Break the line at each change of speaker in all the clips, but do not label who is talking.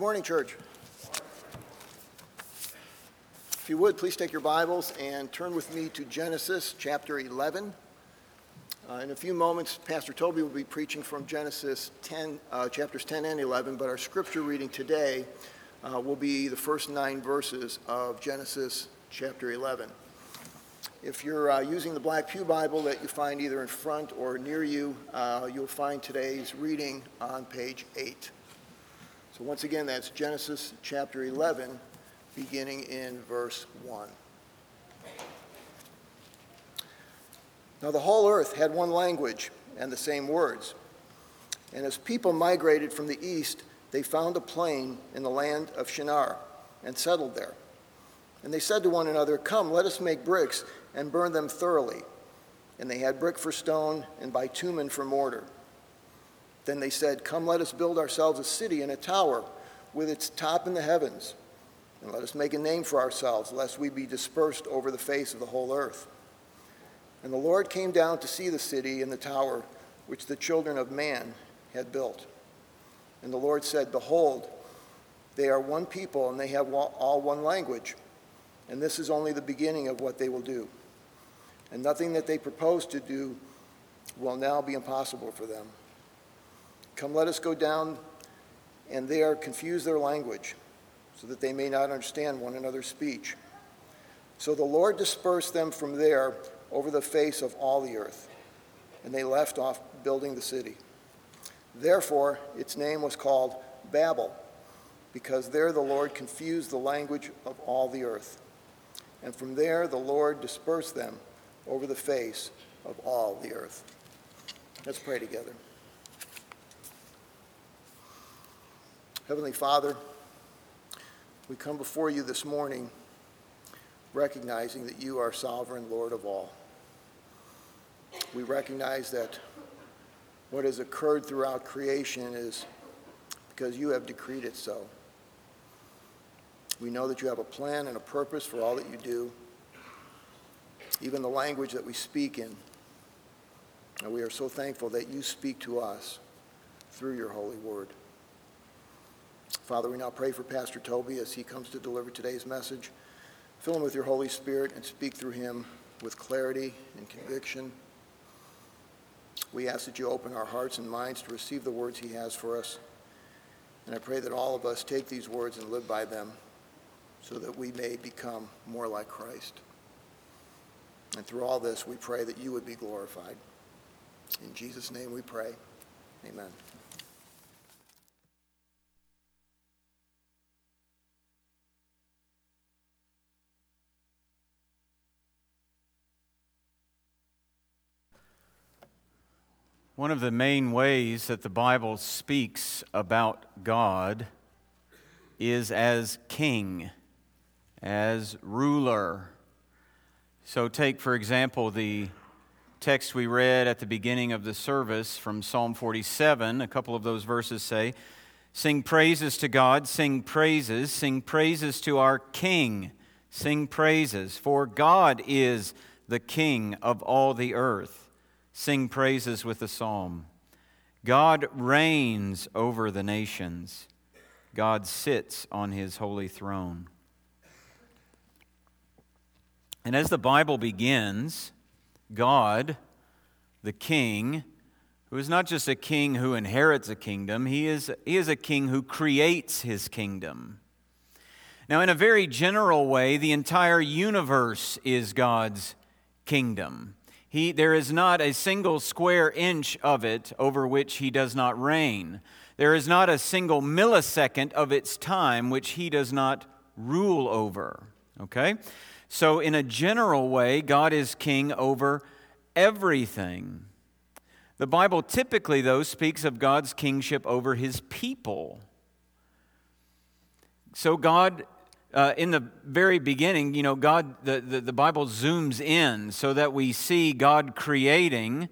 Morning, church. If you would, please take your Bibles and turn with me to Genesis chapter 11. Uh, in a few moments, Pastor Toby will be preaching from Genesis 10, uh, chapters 10 and 11, but our scripture reading today uh, will be the first nine verses of Genesis chapter 11. If you're uh, using the Black Pew Bible that you find either in front or near you, uh, you'll find today's reading on page 8. So once again, that's Genesis chapter 11, beginning in verse 1. Now the whole earth had one language and the same words. And as people migrated from the east, they found a plain in the land of Shinar and settled there. And they said to one another, Come, let us make bricks and burn them thoroughly. And they had brick for stone and bitumen for mortar. Then they said, Come, let us build ourselves a city and a tower with its top in the heavens, and let us make a name for ourselves, lest we be dispersed over the face of the whole earth. And the Lord came down to see the city and the tower which the children of man had built. And the Lord said, Behold, they are one people, and they have all one language. And this is only the beginning of what they will do. And nothing that they propose to do will now be impossible for them. Come, let us go down and there confuse their language, so that they may not understand one another's speech. So the Lord dispersed them from there over the face of all the earth, and they left off building the city. Therefore, its name was called Babel, because there the Lord confused the language of all the earth. And from there the Lord dispersed them over the face of all the earth. Let's pray together. Heavenly Father, we come before you this morning recognizing that you are sovereign Lord of all. We recognize that what has occurred throughout creation is because you have decreed it so. We know that you have a plan and a purpose for all that you do, even the language that we speak in. And we are so thankful that you speak to us through your holy word. Father, we now pray for Pastor Toby as he comes to deliver today's message. Fill him with your Holy Spirit and speak through him with clarity and conviction. We ask that you open our hearts and minds to receive the words he has for us. And I pray that all of us take these words and live by them so that we may become more like Christ. And through all this, we pray that you would be glorified. In Jesus' name we pray. Amen.
One of the main ways that the Bible speaks about God is as king, as ruler. So, take, for example, the text we read at the beginning of the service from Psalm 47. A couple of those verses say, Sing praises to God, sing praises, sing praises to our King, sing praises, for God is the King of all the earth sing praises with the psalm. God reigns over the nations. God sits on his holy throne. And as the Bible begins, God, the king, who is not just a king who inherits a kingdom, he is, he is a king who creates his kingdom. Now, in a very general way, the entire universe is God's kingdom. He, there is not a single square inch of it over which he does not reign. There is not a single millisecond of its time which he does not rule over. Okay? So, in a general way, God is king over everything. The Bible typically, though, speaks of God's kingship over his people. So, God uh, in the very beginning, you know, God, the, the, the, Bible zooms in so that we see God creating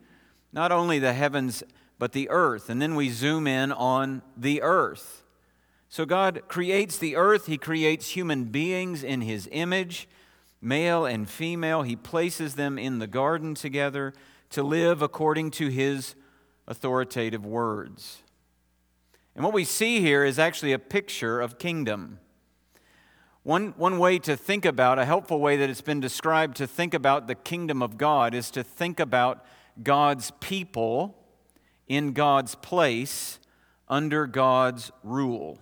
not only the heavens, but the earth. And then we zoom in on the earth. So God creates the earth, He creates human beings in His image, male and female. He places them in the garden together to live according to His authoritative words. And what we see here is actually a picture of kingdom. One, one way to think about, a helpful way that it's been described to think about the kingdom of God is to think about God's people in God's place under God's rule.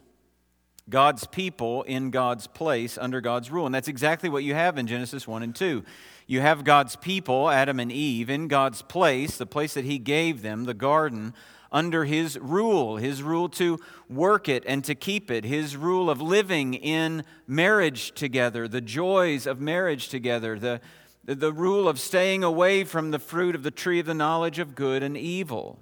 God's people in God's place under God's rule. And that's exactly what you have in Genesis 1 and 2. You have God's people, Adam and Eve, in God's place, the place that He gave them, the garden, under His rule, His rule to work it and to keep it, His rule of living in marriage together, the joys of marriage together, the, the rule of staying away from the fruit of the tree of the knowledge of good and evil.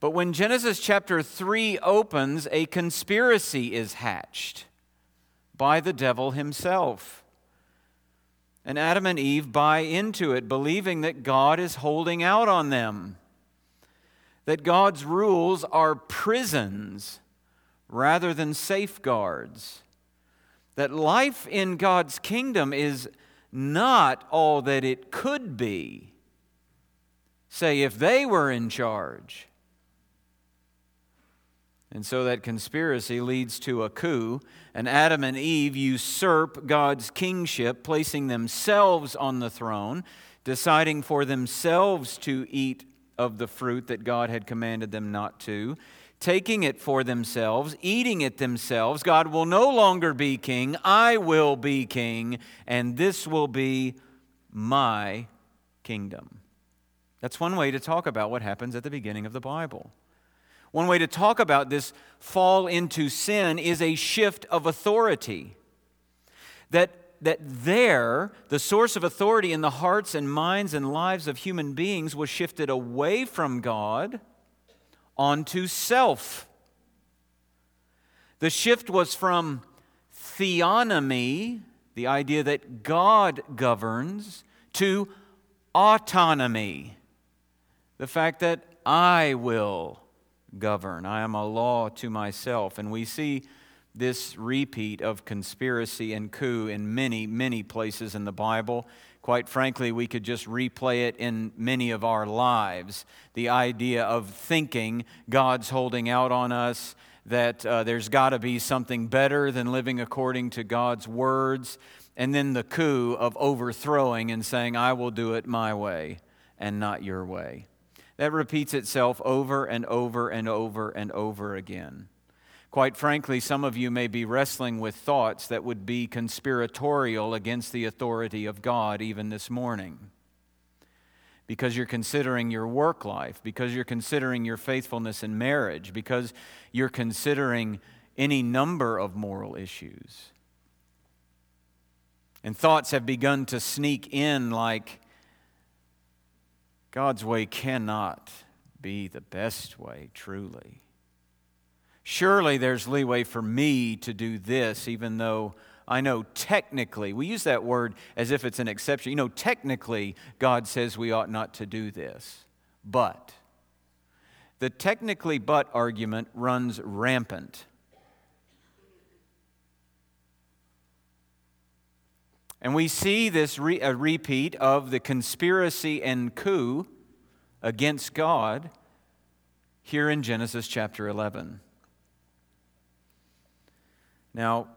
But when Genesis chapter 3 opens, a conspiracy is hatched by the devil himself. And Adam and Eve buy into it, believing that God is holding out on them, that God's rules are prisons rather than safeguards, that life in God's kingdom is not all that it could be. Say, if they were in charge. And so that conspiracy leads to a coup, and Adam and Eve usurp God's kingship, placing themselves on the throne, deciding for themselves to eat of the fruit that God had commanded them not to, taking it for themselves, eating it themselves. God will no longer be king, I will be king, and this will be my kingdom. That's one way to talk about what happens at the beginning of the Bible. One way to talk about this fall into sin is a shift of authority. That, that there, the source of authority in the hearts and minds and lives of human beings was shifted away from God onto self. The shift was from theonomy, the idea that God governs, to autonomy, the fact that I will govern. I am a law to myself. And we see this repeat of conspiracy and coup in many, many places in the Bible. Quite frankly, we could just replay it in many of our lives. The idea of thinking God's holding out on us, that uh, there's got to be something better than living according to God's words, and then the coup of overthrowing and saying, I will do it my way and not your way. That repeats itself over and over and over and over again. Quite frankly, some of you may be wrestling with thoughts that would be conspiratorial against the authority of God even this morning. Because you're considering your work life, because you're considering your faithfulness in marriage, because you're considering any number of moral issues. And thoughts have begun to sneak in like, God's way cannot be the best way, truly. Surely there's leeway for me to do this, even though I know technically, we use that word as if it's an exception. You know, technically, God says we ought not to do this. But the technically but argument runs rampant. And we see this re- a repeat of the conspiracy and coup against God here in Genesis chapter 11. Now,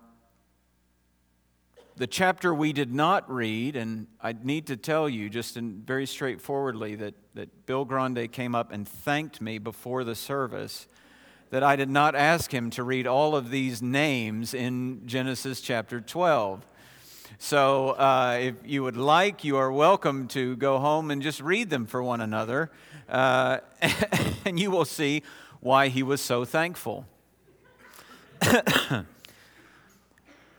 the chapter we did not read, and I need to tell you just in, very straightforwardly that, that Bill Grande came up and thanked me before the service that I did not ask him to read all of these names in Genesis chapter 12. So uh, if you would like, you are welcome to go home and just read them for one another, uh, and you will see why he was so thankful.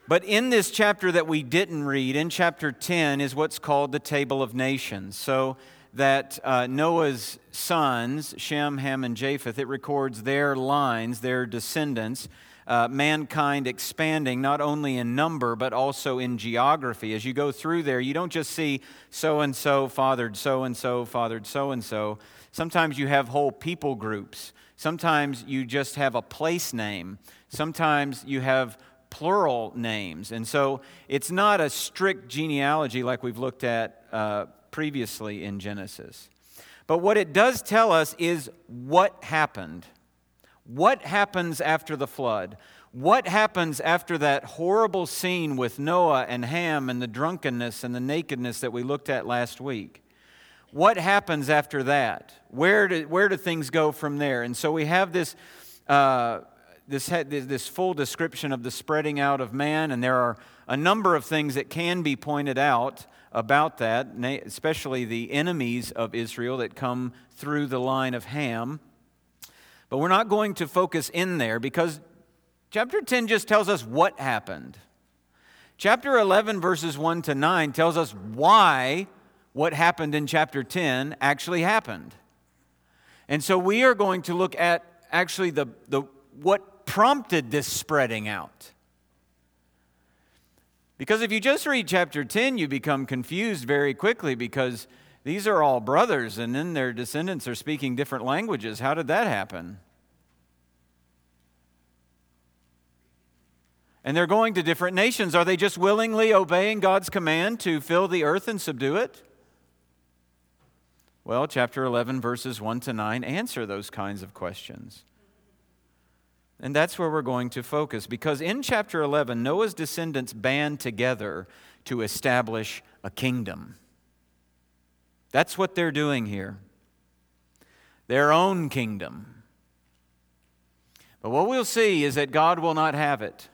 but in this chapter that we didn't read, in chapter 10, is what's called the Table of Nations. So that uh, Noah's sons, Shem, Ham, and Japheth, it records their lines, their descendants uh, mankind expanding not only in number but also in geography. As you go through there, you don't just see so and so fathered so and so fathered so and so. Sometimes you have whole people groups. Sometimes you just have a place name. Sometimes you have plural names. And so it's not a strict genealogy like we've looked at uh, previously in Genesis. But what it does tell us is what happened What happens after the flood? What happens after that horrible scene with Noah and Ham and the drunkenness and the nakedness that we looked at last week? What happens after that? Where do, where do things go from there? And so we have this, uh, this, this full description of the spreading out of man, and there are a number of things that can be pointed out about that, especially the enemies of Israel that come through the line of Ham. But we're not going to focus in there because chapter 10 just tells us what happened. Chapter 11, verses 1 to 9, tells us why what happened in chapter 10 actually happened. And so we are going to look at actually the, the, what prompted this spreading out. Because if you just read chapter 10, you become confused very quickly because these are all brothers, and then their descendants are speaking different languages. How did that happen? And they're going to different nations. Are they just willingly obeying God's command to fill the earth and subdue it? Well, chapter 11, verses 1 to 9 answer those kinds of questions. And that's where we're going to focus because in chapter 11, Noah's descendants band together to establish a kingdom. That's what they're doing here. Their own kingdom. But what we'll see is that God will not have it.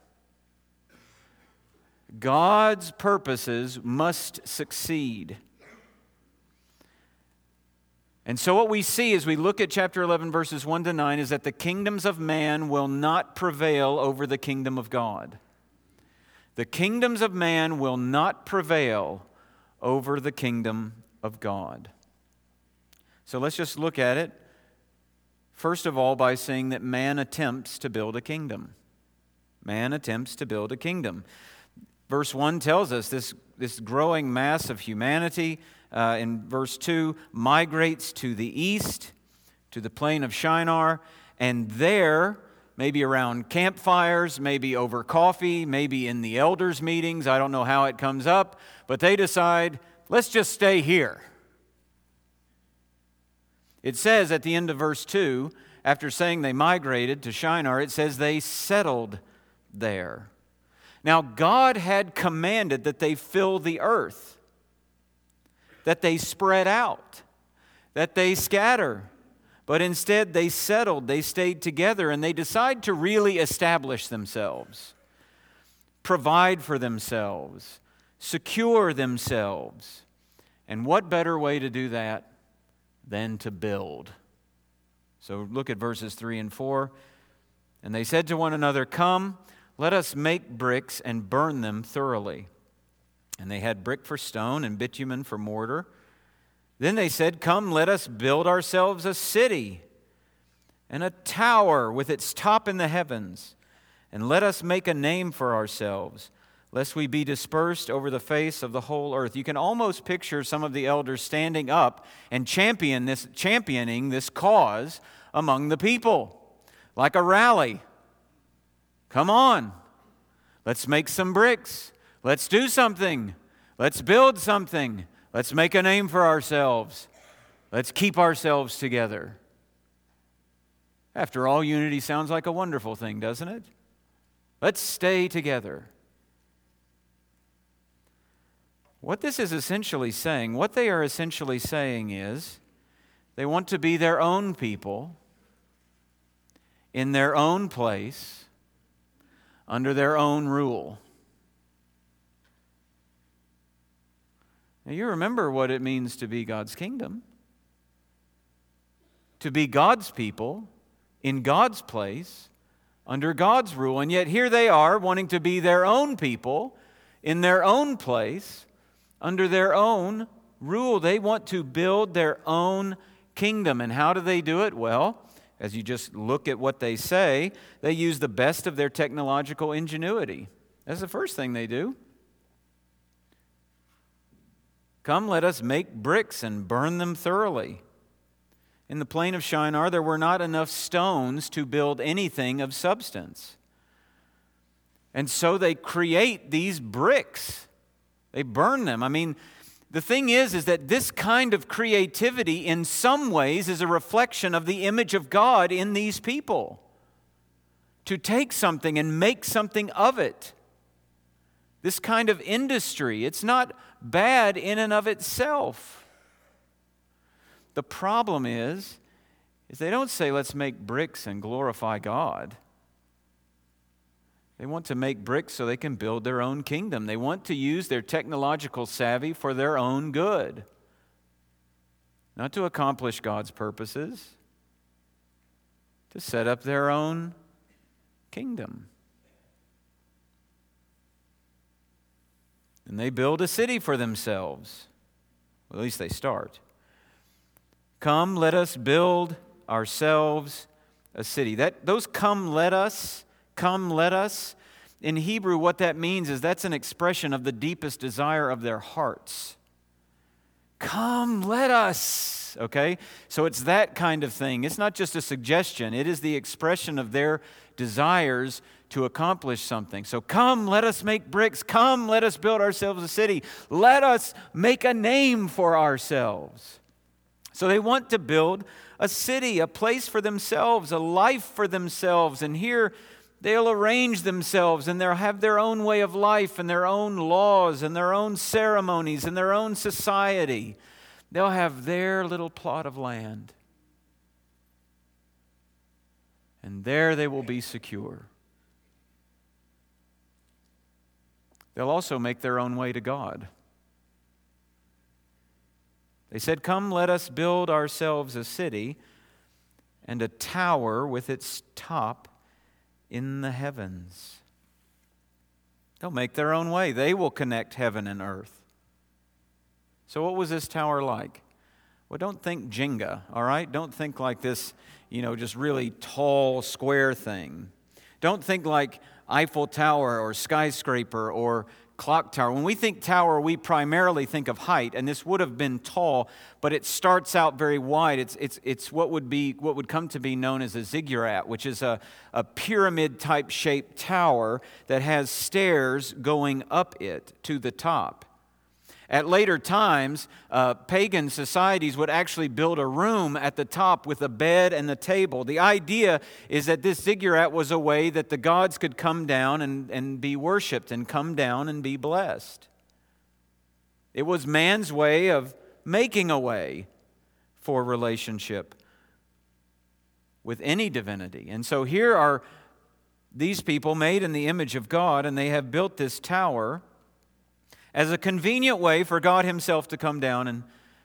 God's purposes must succeed. And so, what we see as we look at chapter 11, verses 1 to 9, is that the kingdoms of man will not prevail over the kingdom of God. The kingdoms of man will not prevail over the kingdom of God. So let's just look at it, first of all, by saying that man attempts to build a kingdom. Man attempts to build a kingdom. Verse 1 tells us this, this growing mass of humanity, uh, in verse 2, migrates to the east, to the plain of Shinar, and there, maybe around campfires, maybe over coffee, maybe in the elders' meetings, I don't know how it comes up, but they decide Let's just stay here. It says at the end of verse 2, after saying they migrated to Shinar, it says they settled there. Now, God had commanded that they fill the earth, that they spread out, that they scatter. But instead, they settled, they stayed together, and they decide to really establish themselves, provide for themselves, secure themselves. And what better way to do that than to build? So look at verses 3 and 4. And they said to one another, Come, let us make bricks and burn them thoroughly. And they had brick for stone and bitumen for mortar. Then they said, Come, let us build ourselves a city and a tower with its top in the heavens, and let us make a name for ourselves lest we be dispersed over the face of the whole earth. You can almost picture some of the elders standing up and champion this, championing this cause among the people, like a rally. Come on, let's make some bricks. Let's do something. Let's build something. Let's make a name for ourselves. Let's keep ourselves together. After all, unity sounds like a wonderful thing, doesn't it? Let's stay together. What this is essentially saying, what they are essentially saying is they want to be their own people in their own place under their own rule. Now, you remember what it means to be God's kingdom. To be God's people in God's place under God's rule. And yet here they are wanting to be their own people in their own place under their own rule. They want to build their own kingdom. And how do they do it? Well, as you just look at what they say, they use the best of their technological ingenuity. That's the first thing they do. Come, let us make bricks and burn them thoroughly. In the plain of Shinar, there were not enough stones to build anything of substance. And so they create these bricks they burn them. I mean, the thing is is that this kind of creativity in some ways is a reflection of the image of God in these people. to take something and make something of it. This kind of industry, it's not bad in and of itself. The problem is, is they don't say, let's make bricks and glorify God. They want to make bricks so they can build their own kingdom. They want to use their technological savvy for their own good, not to accomplish God's purposes, to set up their own kingdom. And they build a city for themselves. Well, at least they start. Come, let us build ourselves a city. That, those come, let us, come, let us, in Hebrew, what that means is that's an expression of the deepest desire of their hearts. Come, let us. Okay? So it's that kind of thing. It's not just a suggestion, it is the expression of their desires to accomplish something. So come, let us make bricks. Come, let us build ourselves a city. Let us make a name for ourselves. So they want to build a city, a place for themselves, a life for themselves. And here they'll arrange themselves and they'll have their own way of life and their own laws and their own ceremonies and their own society. They'll have their little plot of land. And there they will be secure. They'll also make their own way to God. They said, Come, let us build ourselves a city and a tower with its top in the heavens. They'll make their own way. They will connect heaven and earth. So, what was this tower like? Well, don't think Jenga, all right? Don't think like this, you know, just really tall, square thing. Don't think like Eiffel Tower or skyscraper or clock tower. When we think tower, we primarily think of height, and this would have been tall, but it starts out very wide. It's, it's, it's what, would be, what would come to be known as a ziggurat, which is a, a pyramid type shaped tower that has stairs going up it to the top. At later times, uh, pagan societies would actually build a room at the top with a bed and a table. The idea is that this ziggurat was a way that the gods could come down and, and be worshiped and come down and be blessed. It was man's way of making a way for relationship with any divinity. And so here are these people made in the image of God, and they have built this tower as a convenient way for God Himself to come down and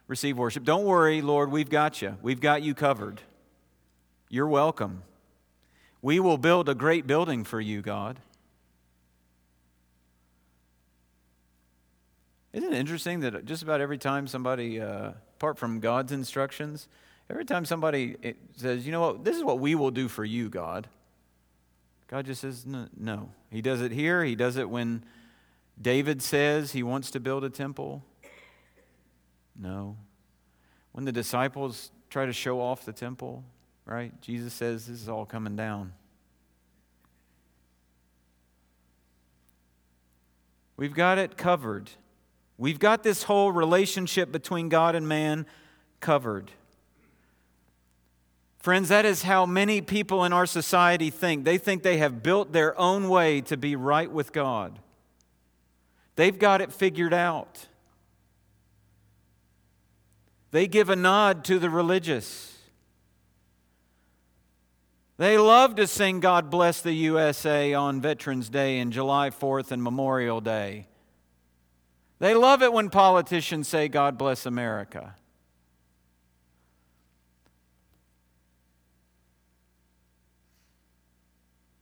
receive worship. Don't worry, Lord, we've got you. We've got you covered. You're welcome. We will build a great building for you, God. Isn't it interesting that just about every time somebody, uh, apart from God's instructions, every time somebody eh, says, you know what, this is what we will do for you, God, God just says, no. no. He does it here, He does it when David says he wants to build a temple? No. When the disciples try to show off the temple, right? Jesus says this is all coming down. We've got it covered. We've got this whole relationship between God and man covered. Friends, that is how many people in our society think. They think they have built their own way to be right with God. They've got it figured out. They give a nod to the religious. They love to sing God Bless the USA on Veterans Day and July 4th and Memorial Day. They love it when politicians say God bless America.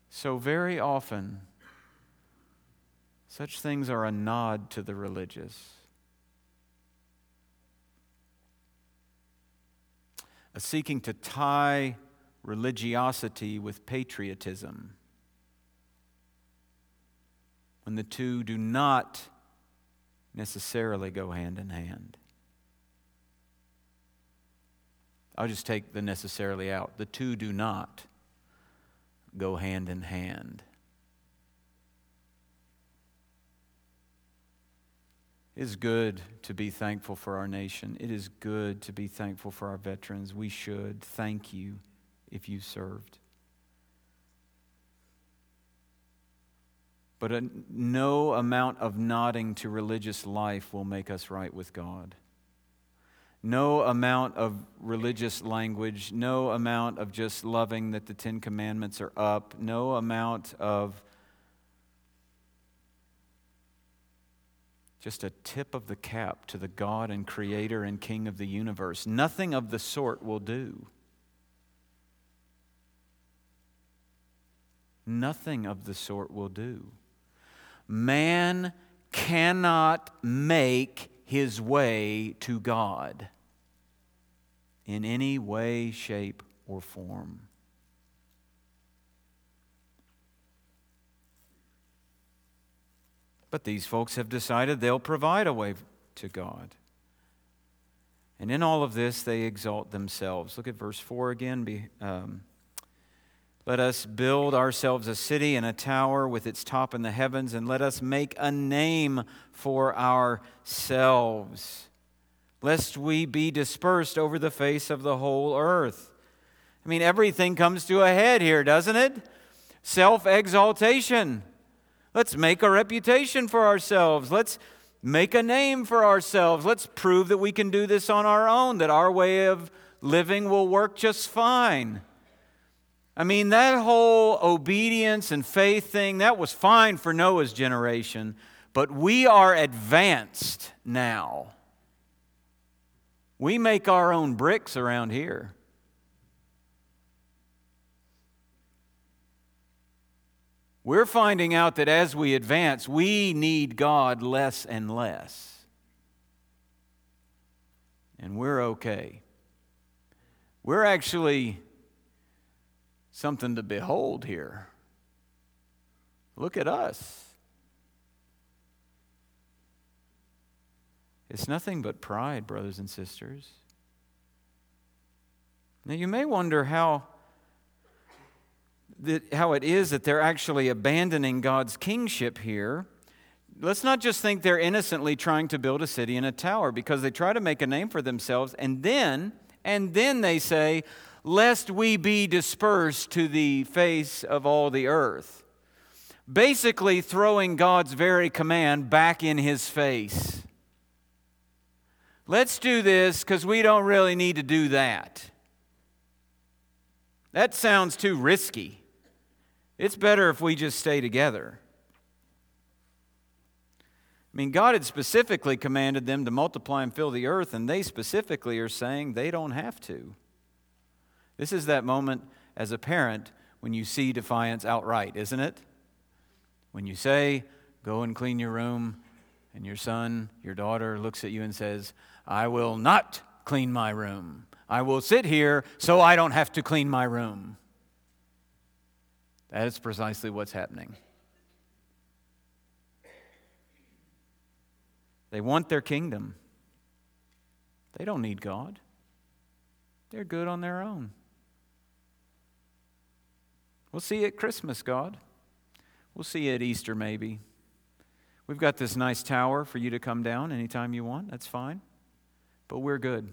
So, very often, such things are a nod to the religious. A seeking to tie religiosity with patriotism when the two do not necessarily go hand in hand. I'll just take the necessarily out. The two do not go hand in hand. It is good to be thankful for our nation. It is good to be thankful for our veterans. We should thank you if you served. But a, no amount of nodding to religious life will make us right with God. No amount of religious language, no amount of just loving that the Ten Commandments are up, no amount of just a tip of the cap to the God and Creator and King of the universe. Nothing of the sort will do. Nothing of the sort will do. Man cannot make his way to God in any way, shape, or form. But these folks have decided they'll provide a way to God. And in all of this, they exalt themselves. Look at verse 4 again. Be, um, let us build ourselves a city and a tower with its top in the heavens, and let us make a name for ourselves, lest we be dispersed over the face of the whole earth. I mean, everything comes to a head here, doesn't it? Self exaltation. Let's make a reputation for ourselves. Let's make a name for ourselves. Let's prove that we can do this on our own, that our way of living will work just fine. I mean, that whole obedience and faith thing, that was fine for Noah's generation, but we are advanced now. We make our own bricks around here. We're finding out that as we advance, we need God less and less. And we're okay. We're actually something to behold here. Look at us. It's nothing but pride, brothers and sisters. Now, you may wonder how that, how it is that they're actually abandoning God's kingship here. Let's not just think they're innocently trying to build a city and a tower because they try to make a name for themselves and then and then they say lest we be dispersed to the face of all the earth. Basically throwing God's very command back in his face. Let's do this because we don't really need to do that. That sounds too risky. It's better if we just stay together. I mean, God had specifically commanded them to multiply and fill the earth, and they specifically are saying they don't have to. This is that moment as a parent when you see defiance outright, isn't it? When you say, Go and clean your room, and your son, your daughter looks at you and says, I will not clean my room. I will sit here so I don't have to clean my room. That is precisely what's happening. They want their kingdom. They don't need God. They're good on their own. We'll see you at Christmas, God. We'll see you at Easter, maybe. We've got this nice tower for you to come down anytime you want. That's fine. But we're good.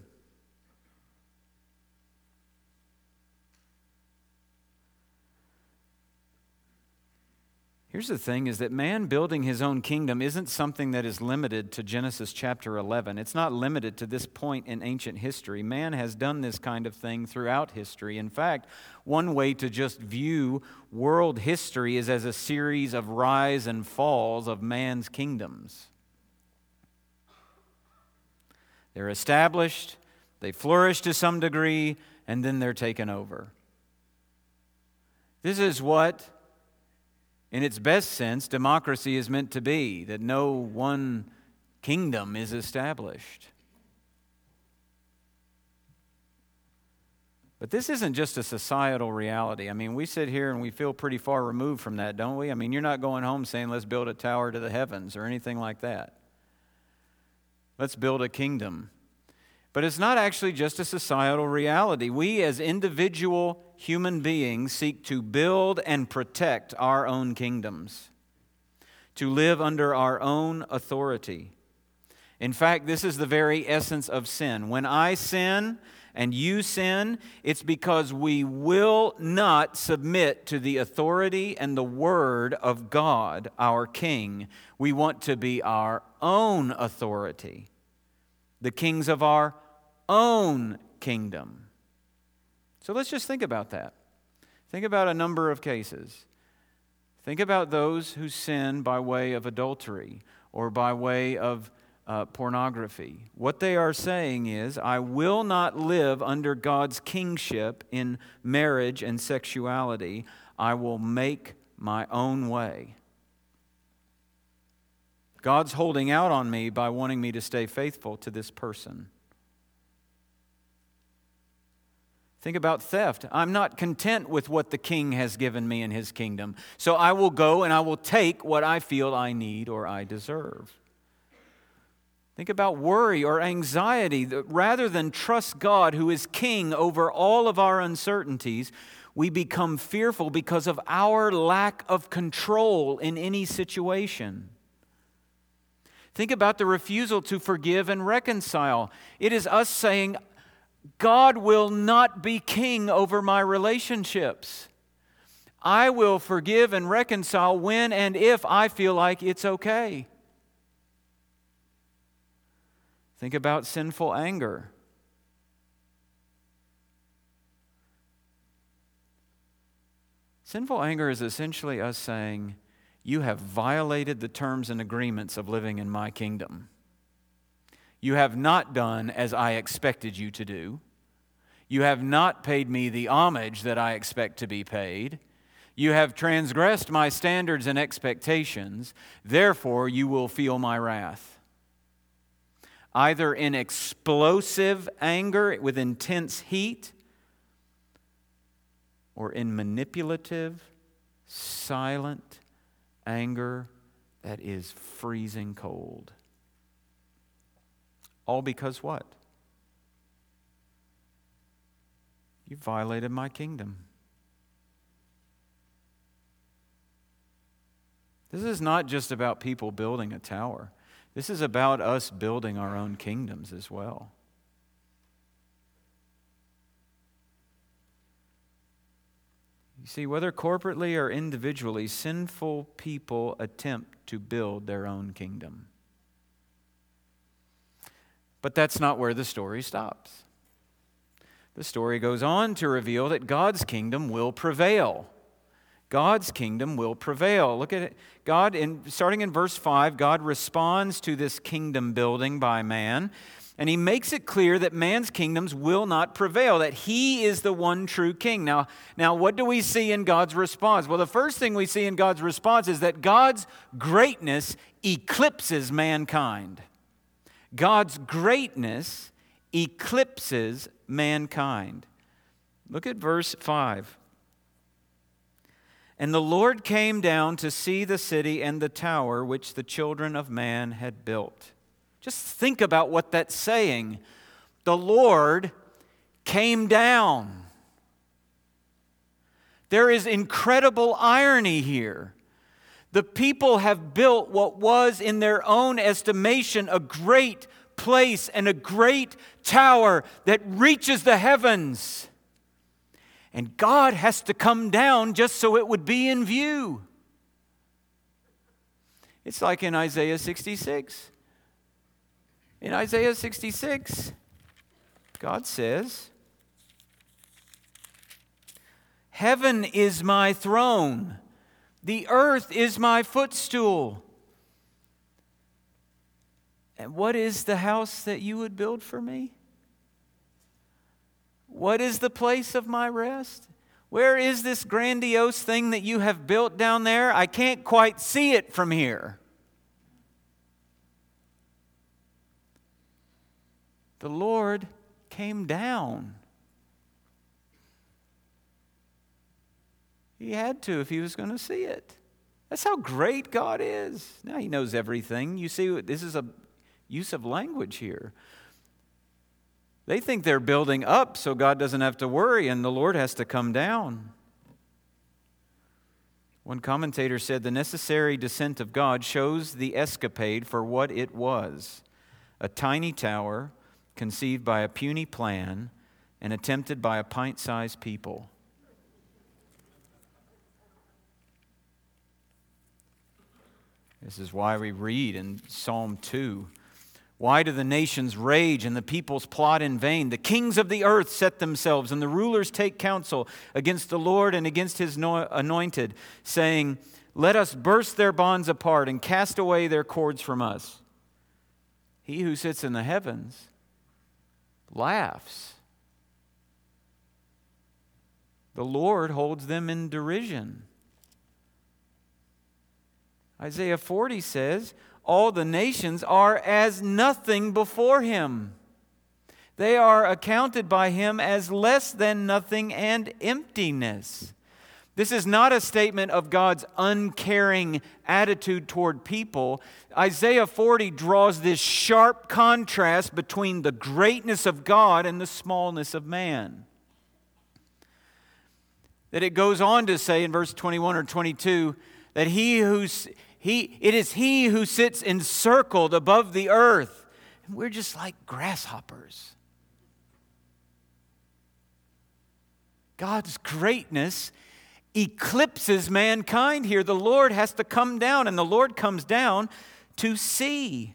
Here's the thing is that man building his own kingdom isn't something that is limited to Genesis chapter 11. It's not limited to this point in ancient history. Man has done this kind of thing throughout history. In fact, one way to just view world history is as a series of rise and falls of man's kingdoms. They're established, they flourish to some degree, and then they're taken over. This is what in its best sense, democracy is meant to be that no one kingdom is established. But this isn't just a societal reality. I mean, we sit here and we feel pretty far removed from that, don't we? I mean, you're not going home saying, let's build a tower to the heavens or anything like that. Let's build a kingdom. But it's not actually just a societal reality. We, as individual human beings seek to build and protect our own kingdoms, to live under our own authority. In fact, this is the very essence of sin. When I sin and you sin, it's because we will not submit to the authority and the word of God, our King. We want to be our own authority, the kings of our own kingdom. So let's just think about that. Think about a number of cases. Think about those who sin by way of adultery or by way of uh, pornography. What they are saying is, I will not live under God's kingship in marriage and sexuality. I will make my own way. God's holding out on me by wanting me to stay faithful to this person. Think about theft. I'm not content with what the king has given me in his kingdom. So I will go and I will take what I feel I need or I deserve. Think about worry or anxiety. Rather than trust God, who is king over all of our uncertainties, we become fearful because of our lack of control in any situation. Think about the refusal to forgive and reconcile. It is us saying, God will not be king over my relationships. I will forgive and reconcile when and if I feel like it's okay. Think about sinful anger. Sinful anger is essentially us saying, You have violated the terms and agreements of living in my kingdom. You have not done as I expected you to do. You have not paid me the homage that I expect to be paid. You have transgressed my standards and expectations. Therefore, you will feel my wrath either in explosive anger with intense heat or in manipulative, silent anger that is freezing cold. All because what? You violated my kingdom. This is not just about people building a tower. This is about us building our own kingdoms as well. You see, whether corporately or individually, sinful people attempt to build their own kingdom. But that's not where the story stops. The story goes on to reveal that God's kingdom will prevail. God's kingdom will prevail. Look at it. God, in, starting in verse 5, God responds to this kingdom building by man, and he makes it clear that man's kingdoms will not prevail, that he is the one true king. Now, now, what do we see in God's response? Well, the first thing we see in God's response is that God's greatness eclipses mankind. God's greatness eclipses mankind. Look at verse 5. And the Lord came down to see the city and the tower which the children of man had built. Just think about what that's saying. The Lord came down. There is incredible irony here. The people have built what was, in their own estimation, a great place and a great tower that reaches the heavens. And God has to come down just so it would be in view. It's like in Isaiah 66. In Isaiah 66, God says, Heaven is my throne, the earth is my footstool. And what is the house that you would build for me? What is the place of my rest? Where is this grandiose thing that you have built down there? I can't quite see it from here. The Lord came down. He had to if he was going to see it. That's how great God is. Now he knows everything. You see, this is a use of language here. They think they're building up so God doesn't have to worry and the Lord has to come down. One commentator said the necessary descent of God shows the escapade for what it was a tiny tower conceived by a puny plan and attempted by a pint sized people. This is why we read in Psalm 2 Why do the nations rage and the peoples plot in vain? The kings of the earth set themselves, and the rulers take counsel against the Lord and against his anointed, saying, Let us burst their bonds apart and cast away their cords from us. He who sits in the heavens laughs. The Lord holds them in derision. Isaiah 40 says, All the nations are as nothing before him. They are accounted by him as less than nothing and emptiness. This is not a statement of God's uncaring attitude toward people. Isaiah 40 draws this sharp contrast between the greatness of God and the smallness of man. That it goes on to say in verse 21 or 22 that he who's he, it is He who sits encircled above the earth. And we're just like grasshoppers. God's greatness eclipses mankind here. The Lord has to come down, and the Lord comes down to see.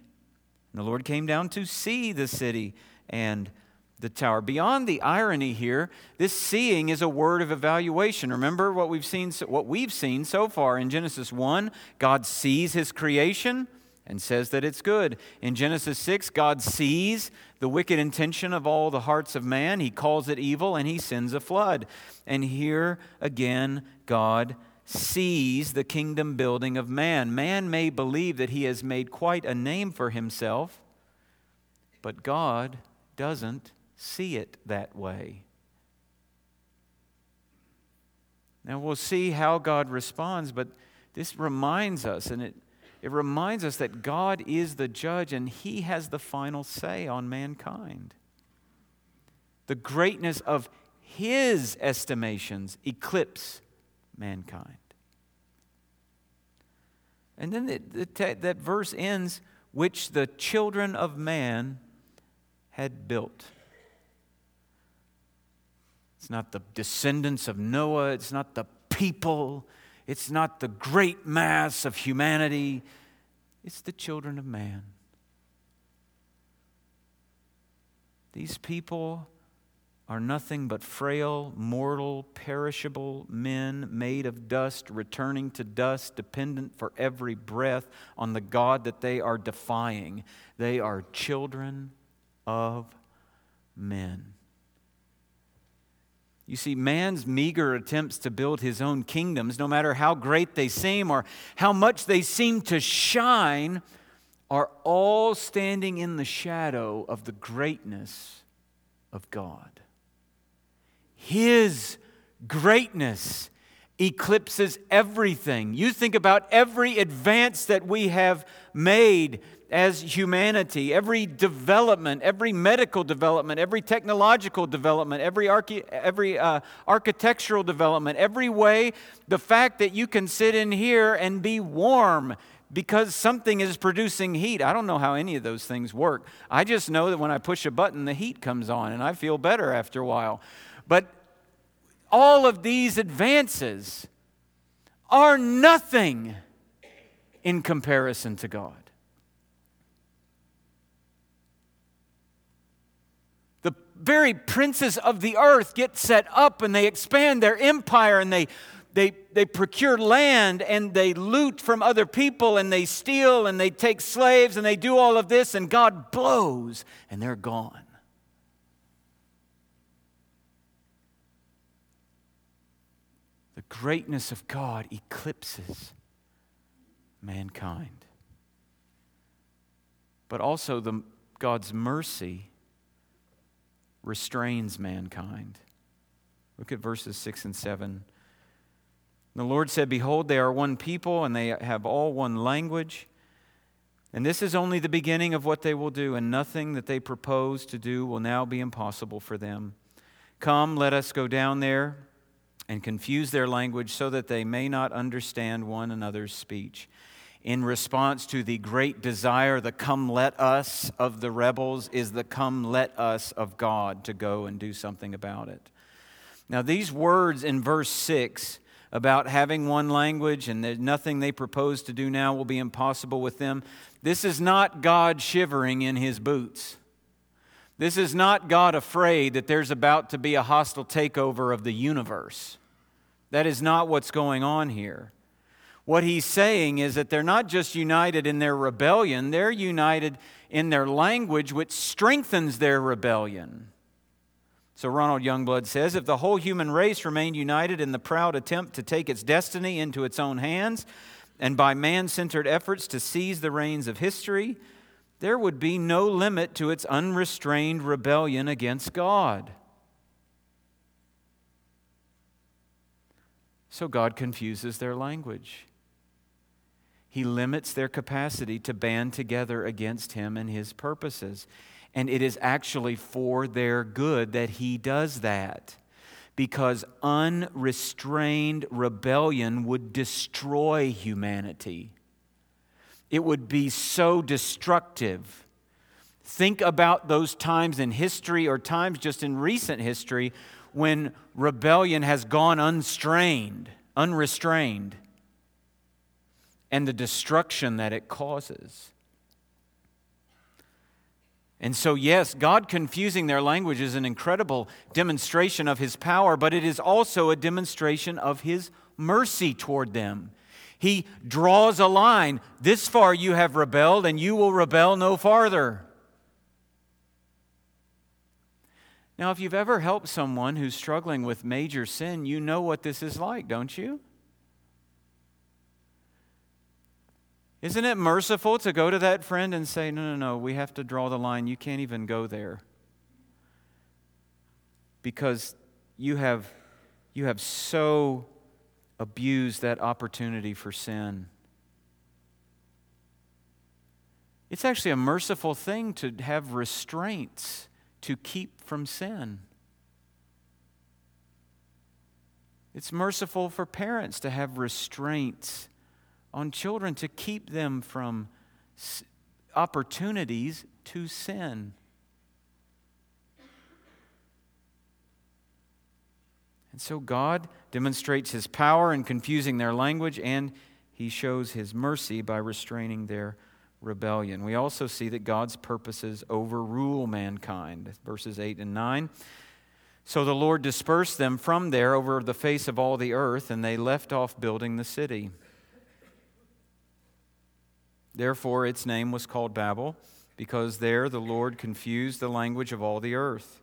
And the Lord came down to see the city and the tower. Beyond the irony here, this seeing is a word of evaluation. Remember what we've seen what we've seen so far in Genesis 1, God sees his creation and says that it's good. In Genesis 6, God sees the wicked intention of all the hearts of man. He calls it evil and he sends a flood. And here again, God sees the kingdom building of man. Man may believe that he has made quite a name for himself, but God doesn't see it that way. Now we'll see how God responds, but this reminds us, and it, it reminds us that God is the judge and He has the final say on mankind. The greatness of His estimations eclipse mankind. And then the, the, that verse ends, which the children of man had built. It's not the descendants of Noah. It's not the people. It's not the great mass of humanity. It's the children of man. These people are nothing but frail, mortal, perishable men made of dust, returning to dust, dependent for every breath on the God that they are defying. They are children of men. You see, man's meager attempts to build his own kingdoms, no matter how great they seem or how much they seem to shine, are all standing in the shadow of the greatness of God. His greatness eclipses everything. You think about every advance that we have made as humanity, every development, every medical development, every technological development, every, archi- every uh, architectural development, every way, the fact that you can sit in here and be warm because something is producing heat. I don't know how any of those things work. I just know that when I push a button, the heat comes on and I feel better after a while. But all of these advances are nothing in comparison to God. The very princes of the earth get set up and they expand their empire and they, they, they procure land and they loot from other people and they steal and they take slaves and they do all of this and God blows and they're gone. The greatness of God eclipses mankind. But also the, God's mercy restrains mankind. Look at verses 6 and 7. The Lord said, Behold, they are one people, and they have all one language. And this is only the beginning of what they will do, and nothing that they propose to do will now be impossible for them. Come, let us go down there and confuse their language so that they may not understand one another's speech. In response to the great desire, the come let us of the rebels, is the come let us of God to go and do something about it. Now, these words in verse 6 about having one language and there's nothing they propose to do now will be impossible with them, this is not God shivering in his boots. This is not God afraid that there's about to be a hostile takeover of the universe. That is not what's going on here. What he's saying is that they're not just united in their rebellion, they're united in their language, which strengthens their rebellion. So Ronald Youngblood says if the whole human race remained united in the proud attempt to take its destiny into its own hands, and by man centered efforts to seize the reins of history, there would be no limit to its unrestrained rebellion against God. So God confuses their language. He limits their capacity to band together against Him and His purposes. And it is actually for their good that He does that. Because unrestrained rebellion would destroy humanity, it would be so destructive. Think about those times in history or times just in recent history when rebellion has gone unstrained, unrestrained and the destruction that it causes. And so, yes, God confusing their language is an incredible demonstration of His power, but it is also a demonstration of His mercy toward them. He draws a line. This far you have rebelled, and you will rebel no farther. Now, if you've ever helped someone who's struggling with major sin, you know what this is like, don't you? Isn't it merciful to go to that friend and say, No, no, no, we have to draw the line. You can't even go there. Because you have, you have so abused that opportunity for sin. It's actually a merciful thing to have restraints to keep from sin. It's merciful for parents to have restraints on children to keep them from opportunities to sin. And so God demonstrates his power in confusing their language, and he shows his mercy by restraining their rebellion. We also see that God's purposes overrule mankind. Verses 8 and 9. So the Lord dispersed them from there over the face of all the earth, and they left off building the city. Therefore, its name was called Babel, because there the Lord confused the language of all the earth.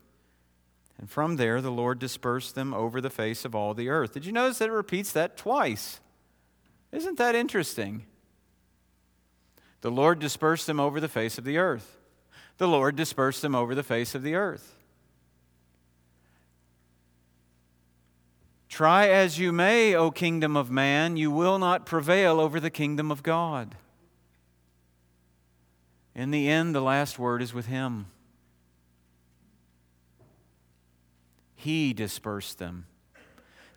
And from there the Lord dispersed them over the face of all the earth. Did you notice that it repeats that twice? Isn't that interesting? The Lord dispersed them over the face of the earth. The Lord dispersed them over the face of the earth. Try as you may, O kingdom of man, you will not prevail over the kingdom of God. In the end, the last word is with Him. He dispersed them.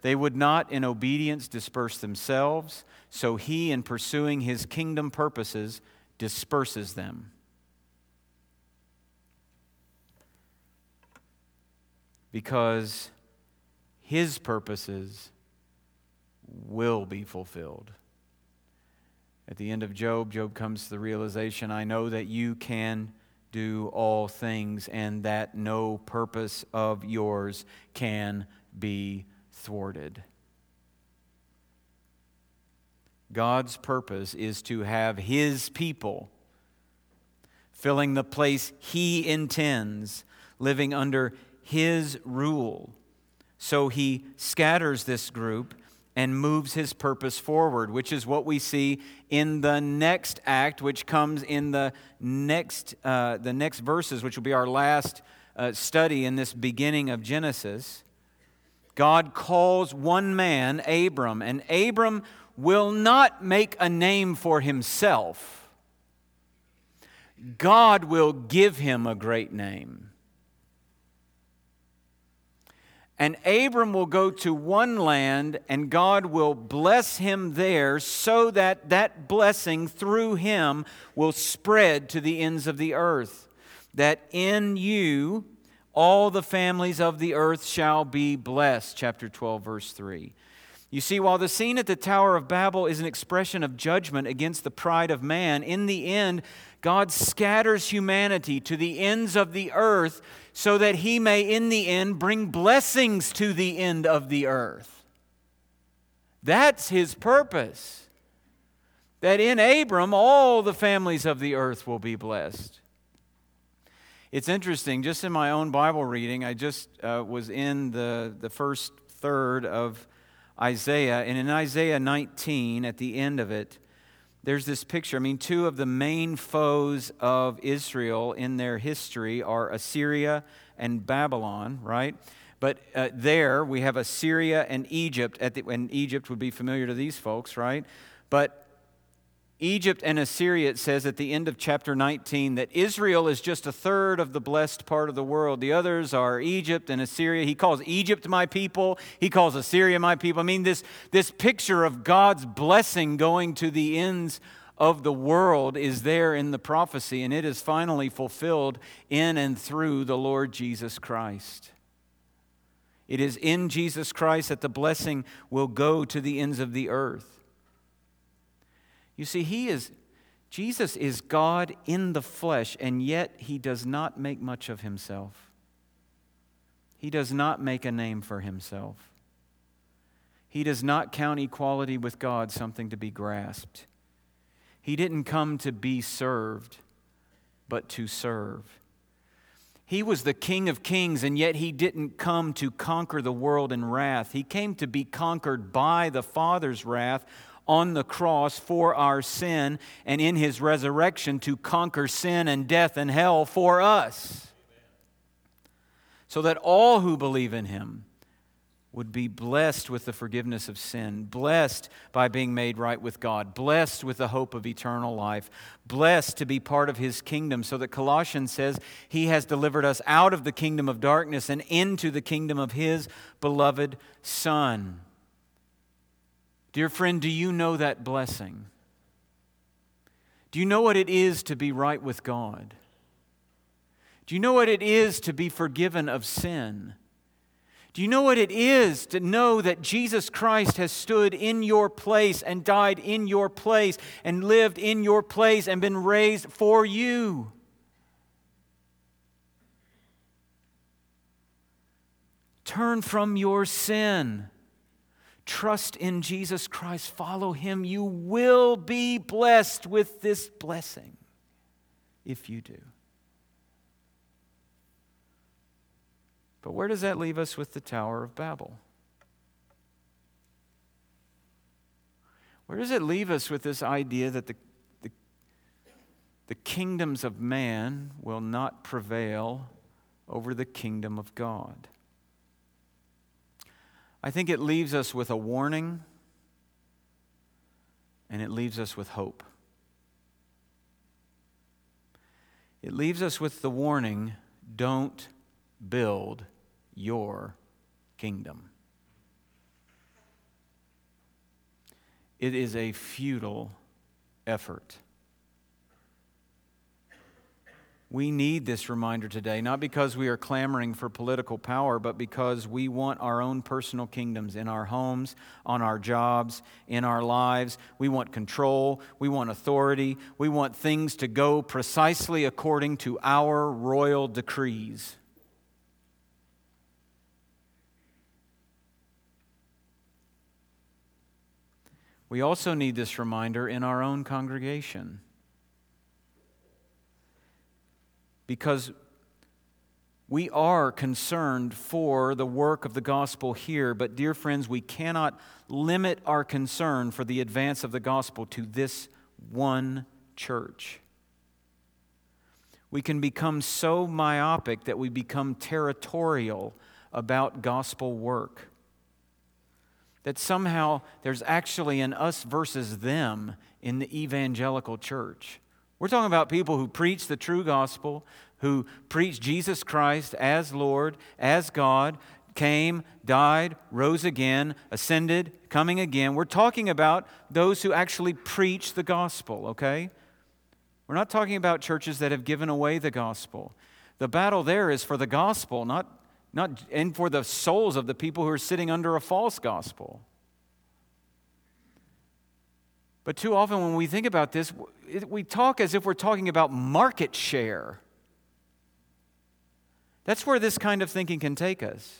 They would not, in obedience, disperse themselves, so He, in pursuing His kingdom purposes, disperses them. Because His purposes will be fulfilled. At the end of Job, Job comes to the realization I know that you can do all things and that no purpose of yours can be thwarted. God's purpose is to have His people filling the place He intends, living under His rule. So He scatters this group and moves his purpose forward, which is what we see in the next act, which comes in the next, uh, the next verses, which will be our last uh, study in this beginning of Genesis. God calls one man, Abram, and Abram will not make a name for himself. God will give him a great name. And Abram will go to one land, and God will bless him there so that that blessing through him will spread to the ends of the earth. That in you all the families of the earth shall be blessed. Chapter 12, verse 3. You see, while the scene at the Tower of Babel is an expression of judgment against the pride of man, in the end, God scatters humanity to the ends of the earth so that he may, in the end, bring blessings to the end of the earth. That's his purpose. That in Abram, all the families of the earth will be blessed. It's interesting, just in my own Bible reading, I just uh, was in the, the first third of Isaiah. And in Isaiah 19, at the end of it, there's this picture. I mean, two of the main foes of Israel in their history are Assyria and Babylon, right? But uh, there we have Assyria and Egypt, at the, and Egypt would be familiar to these folks, right? But Egypt and Assyria, it says at the end of chapter 19 that Israel is just a third of the blessed part of the world. The others are Egypt and Assyria. He calls Egypt my people, he calls Assyria my people. I mean, this, this picture of God's blessing going to the ends of the world is there in the prophecy, and it is finally fulfilled in and through the Lord Jesus Christ. It is in Jesus Christ that the blessing will go to the ends of the earth. You see, he is Jesus is God in the flesh, and yet he does not make much of himself. He does not make a name for himself. He does not count equality with God something to be grasped. He didn't come to be served, but to serve. He was the King of Kings, and yet he didn't come to conquer the world in wrath. He came to be conquered by the Father's wrath on the cross for our sin and in his resurrection to conquer sin and death and hell for us. So that all who believe in him would be blessed with the forgiveness of sin, blessed by being made right with God, blessed with the hope of eternal life, blessed to be part of his kingdom. So that Colossians says he has delivered us out of the kingdom of darkness and into the kingdom of his beloved Son. Dear friend, do you know that blessing? Do you know what it is to be right with God? Do you know what it is to be forgiven of sin? Do you know what it is to know that Jesus Christ has stood in your place and died in your place and lived in your place and been raised for you? Turn from your sin Trust in Jesus Christ, follow him. You will be blessed with this blessing if you do. But where does that leave us with the Tower of Babel? Where does it leave us with this idea that the, the, the kingdoms of man will not prevail over the kingdom of God? I think it leaves us with a warning and it leaves us with hope. It leaves us with the warning don't build your kingdom. It is a futile effort. We need this reminder today, not because we are clamoring for political power, but because we want our own personal kingdoms in our homes, on our jobs, in our lives. We want control. We want authority. We want things to go precisely according to our royal decrees. We also need this reminder in our own congregation. Because we are concerned for the work of the gospel here, but dear friends, we cannot limit our concern for the advance of the gospel to this one church. We can become so myopic that we become territorial about gospel work. That somehow there's actually an us versus them in the evangelical church. We're talking about people who preach the true gospel, who preach Jesus Christ as Lord, as God, came, died, rose again, ascended, coming again. We're talking about those who actually preach the gospel, okay? We're not talking about churches that have given away the gospel. The battle there is for the gospel, not, not and for the souls of the people who are sitting under a false gospel. But too often when we think about this, we talk as if we're talking about market share. That's where this kind of thinking can take us.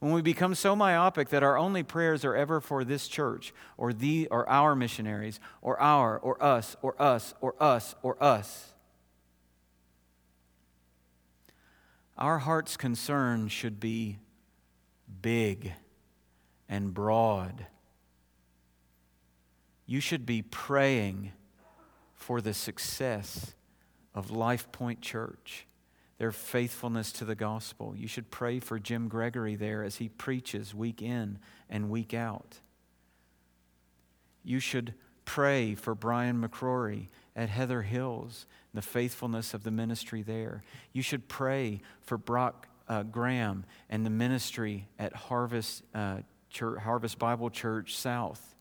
When we become so myopic that our only prayers are ever for this church or the or our missionaries or our or us or us or us or us. Our heart's concern should be big and broad. You should be praying for the success of Life Point Church their faithfulness to the gospel. You should pray for Jim Gregory there as he preaches week in and week out. You should pray for Brian McCrory at Heather Hills, the faithfulness of the ministry there. You should pray for Brock uh, Graham and the ministry at Harvest, uh, Church, Harvest Bible Church South.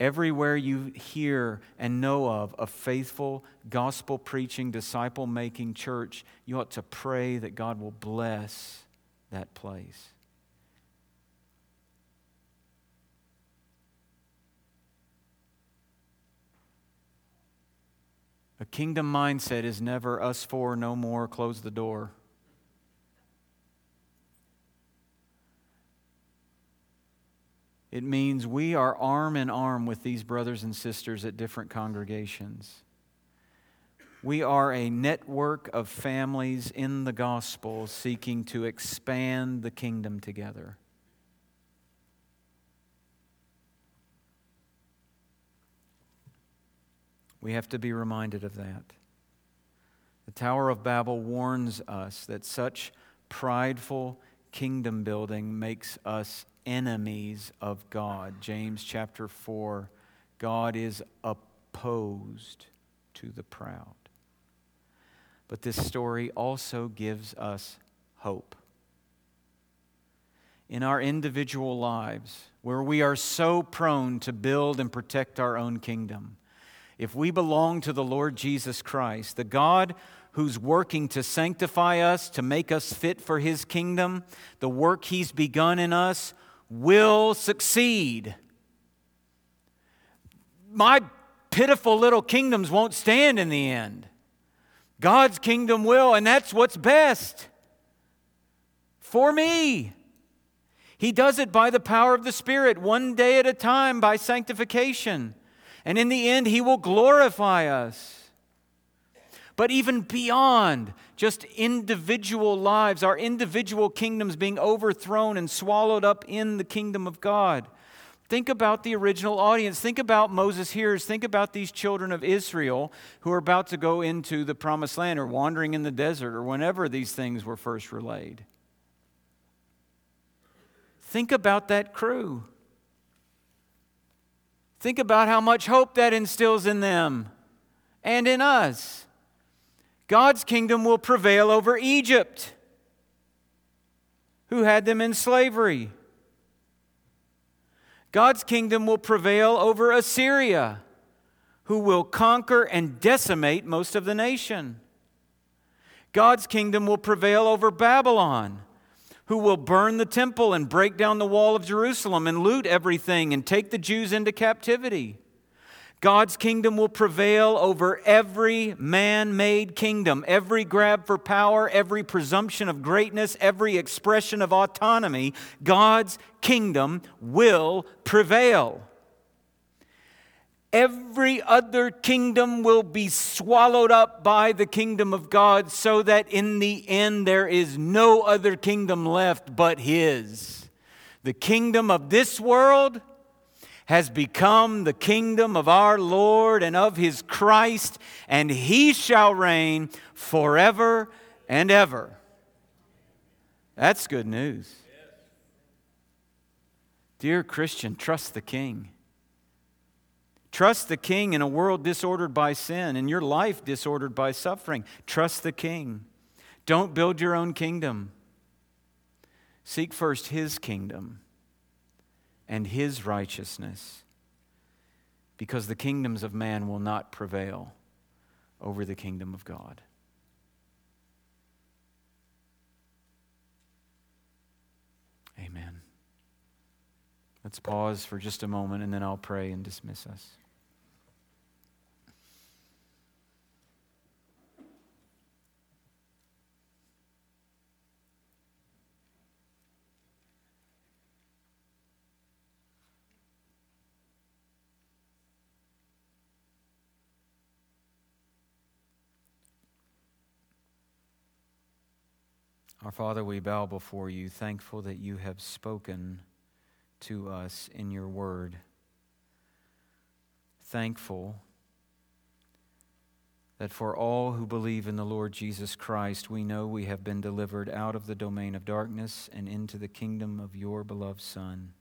Everywhere you hear and know of a faithful, gospel preaching, disciple making church, you ought to pray that God will bless that place. A kingdom mindset is never us four, no more, close the door. It means we are arm in arm with these brothers and sisters at different congregations. We are a network of families in the gospel seeking to expand the kingdom together. We have to be reminded of that. The Tower of Babel warns us that such prideful kingdom building makes us enemies of God. James chapter 4 God is opposed to the proud. But this story also gives us hope. In our individual lives, where we are so prone to build and protect our own kingdom, if we belong to the Lord Jesus Christ, the God who's working to sanctify us, to make us fit for his kingdom, the work he's begun in us will succeed. My pitiful little kingdoms won't stand in the end. God's kingdom will, and that's what's best for me. He does it by the power of the Spirit, one day at a time, by sanctification. And in the end, He will glorify us. But even beyond just individual lives, our individual kingdoms being overthrown and swallowed up in the kingdom of God. Think about the original audience. Think about Moses' hearers. Think about these children of Israel who are about to go into the promised land or wandering in the desert or whenever these things were first relayed. Think about that crew. Think about how much hope that instills in them and in us. God's kingdom will prevail over Egypt, who had them in slavery. God's kingdom will prevail over Assyria, who will conquer and decimate most of the nation. God's kingdom will prevail over Babylon, who will burn the temple and break down the wall of Jerusalem and loot everything and take the Jews into captivity. God's kingdom will prevail over every man made kingdom, every grab for power, every presumption of greatness, every expression of autonomy. God's kingdom will prevail. Every other kingdom will be swallowed up by the kingdom of God, so that in the end there is no other kingdom left but His. The kingdom of this world has become the kingdom of our Lord and of his Christ, and he shall reign forever and ever. That's good news. Dear Christian, trust the King. Trust the King in a world disordered by sin, in your life disordered by suffering. Trust the King. Don't build your own kingdom. Seek first his kingdom and his righteousness, because the kingdoms of man will not prevail over the kingdom of God. Amen. Let's pause for just a moment and then I'll pray and dismiss us. Our Father, we bow before you, thankful that you have spoken to us in your word. Thankful that for all who believe in the Lord Jesus Christ, we know we have been delivered out of the domain of darkness and into the kingdom of your beloved Son.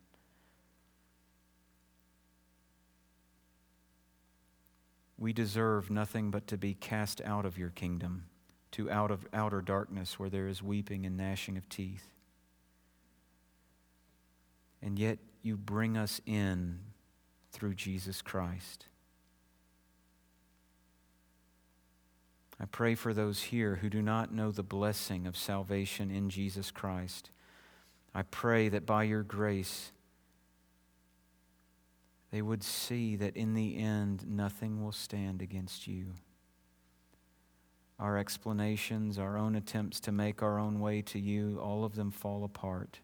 We deserve nothing but to be cast out of your kingdom to out of outer darkness where there is weeping and gnashing of teeth. And yet you bring us in through Jesus Christ. I pray for those here who do not know the blessing of salvation in Jesus Christ. I pray that by your grace, they would see that in the end, nothing will stand against you our explanations, our own attempts to make our own way to you, all of them fall apart.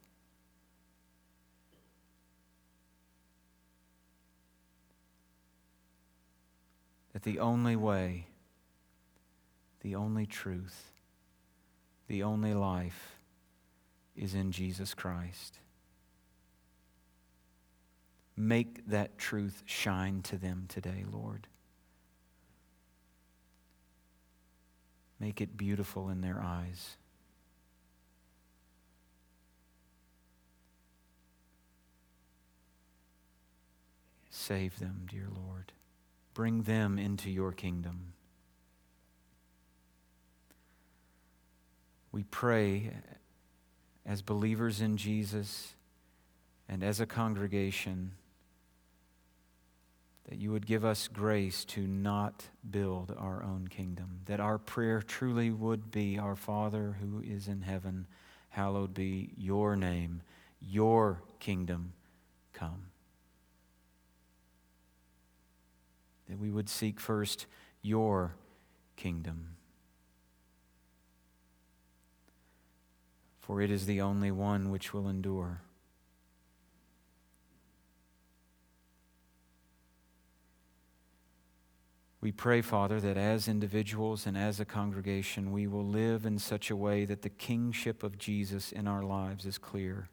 That the only way, the only truth, the only life is in Jesus Christ. Make that truth shine to them today, Lord. Make it beautiful in their eyes. Save them, dear Lord. Bring them into your kingdom. We pray as believers in Jesus and as a congregation that you would give us grace to not build our own kingdom, that our prayer truly would be Our Father who is in heaven, hallowed be your name, your kingdom come. That we would seek first your kingdom. For it is the only one which will endure. We pray, Father, that as individuals and as a congregation, we will live in such a way that the kingship of Jesus in our lives is clear,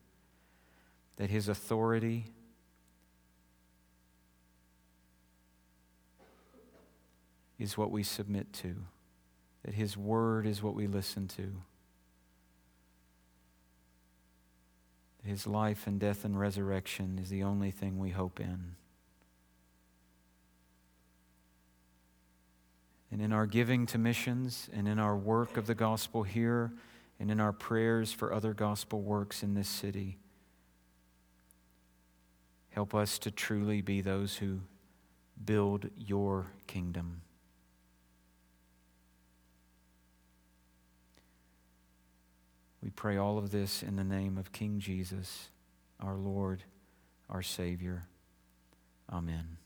that his authority is what we submit to, that his word is what we listen to. His life and death and resurrection is the only thing we hope in. And in our giving to missions and in our work of the gospel here and in our prayers for other gospel works in this city. Help us to truly be those who build your kingdom. We pray all of this in the name of King Jesus, our Lord, our Savior. Amen.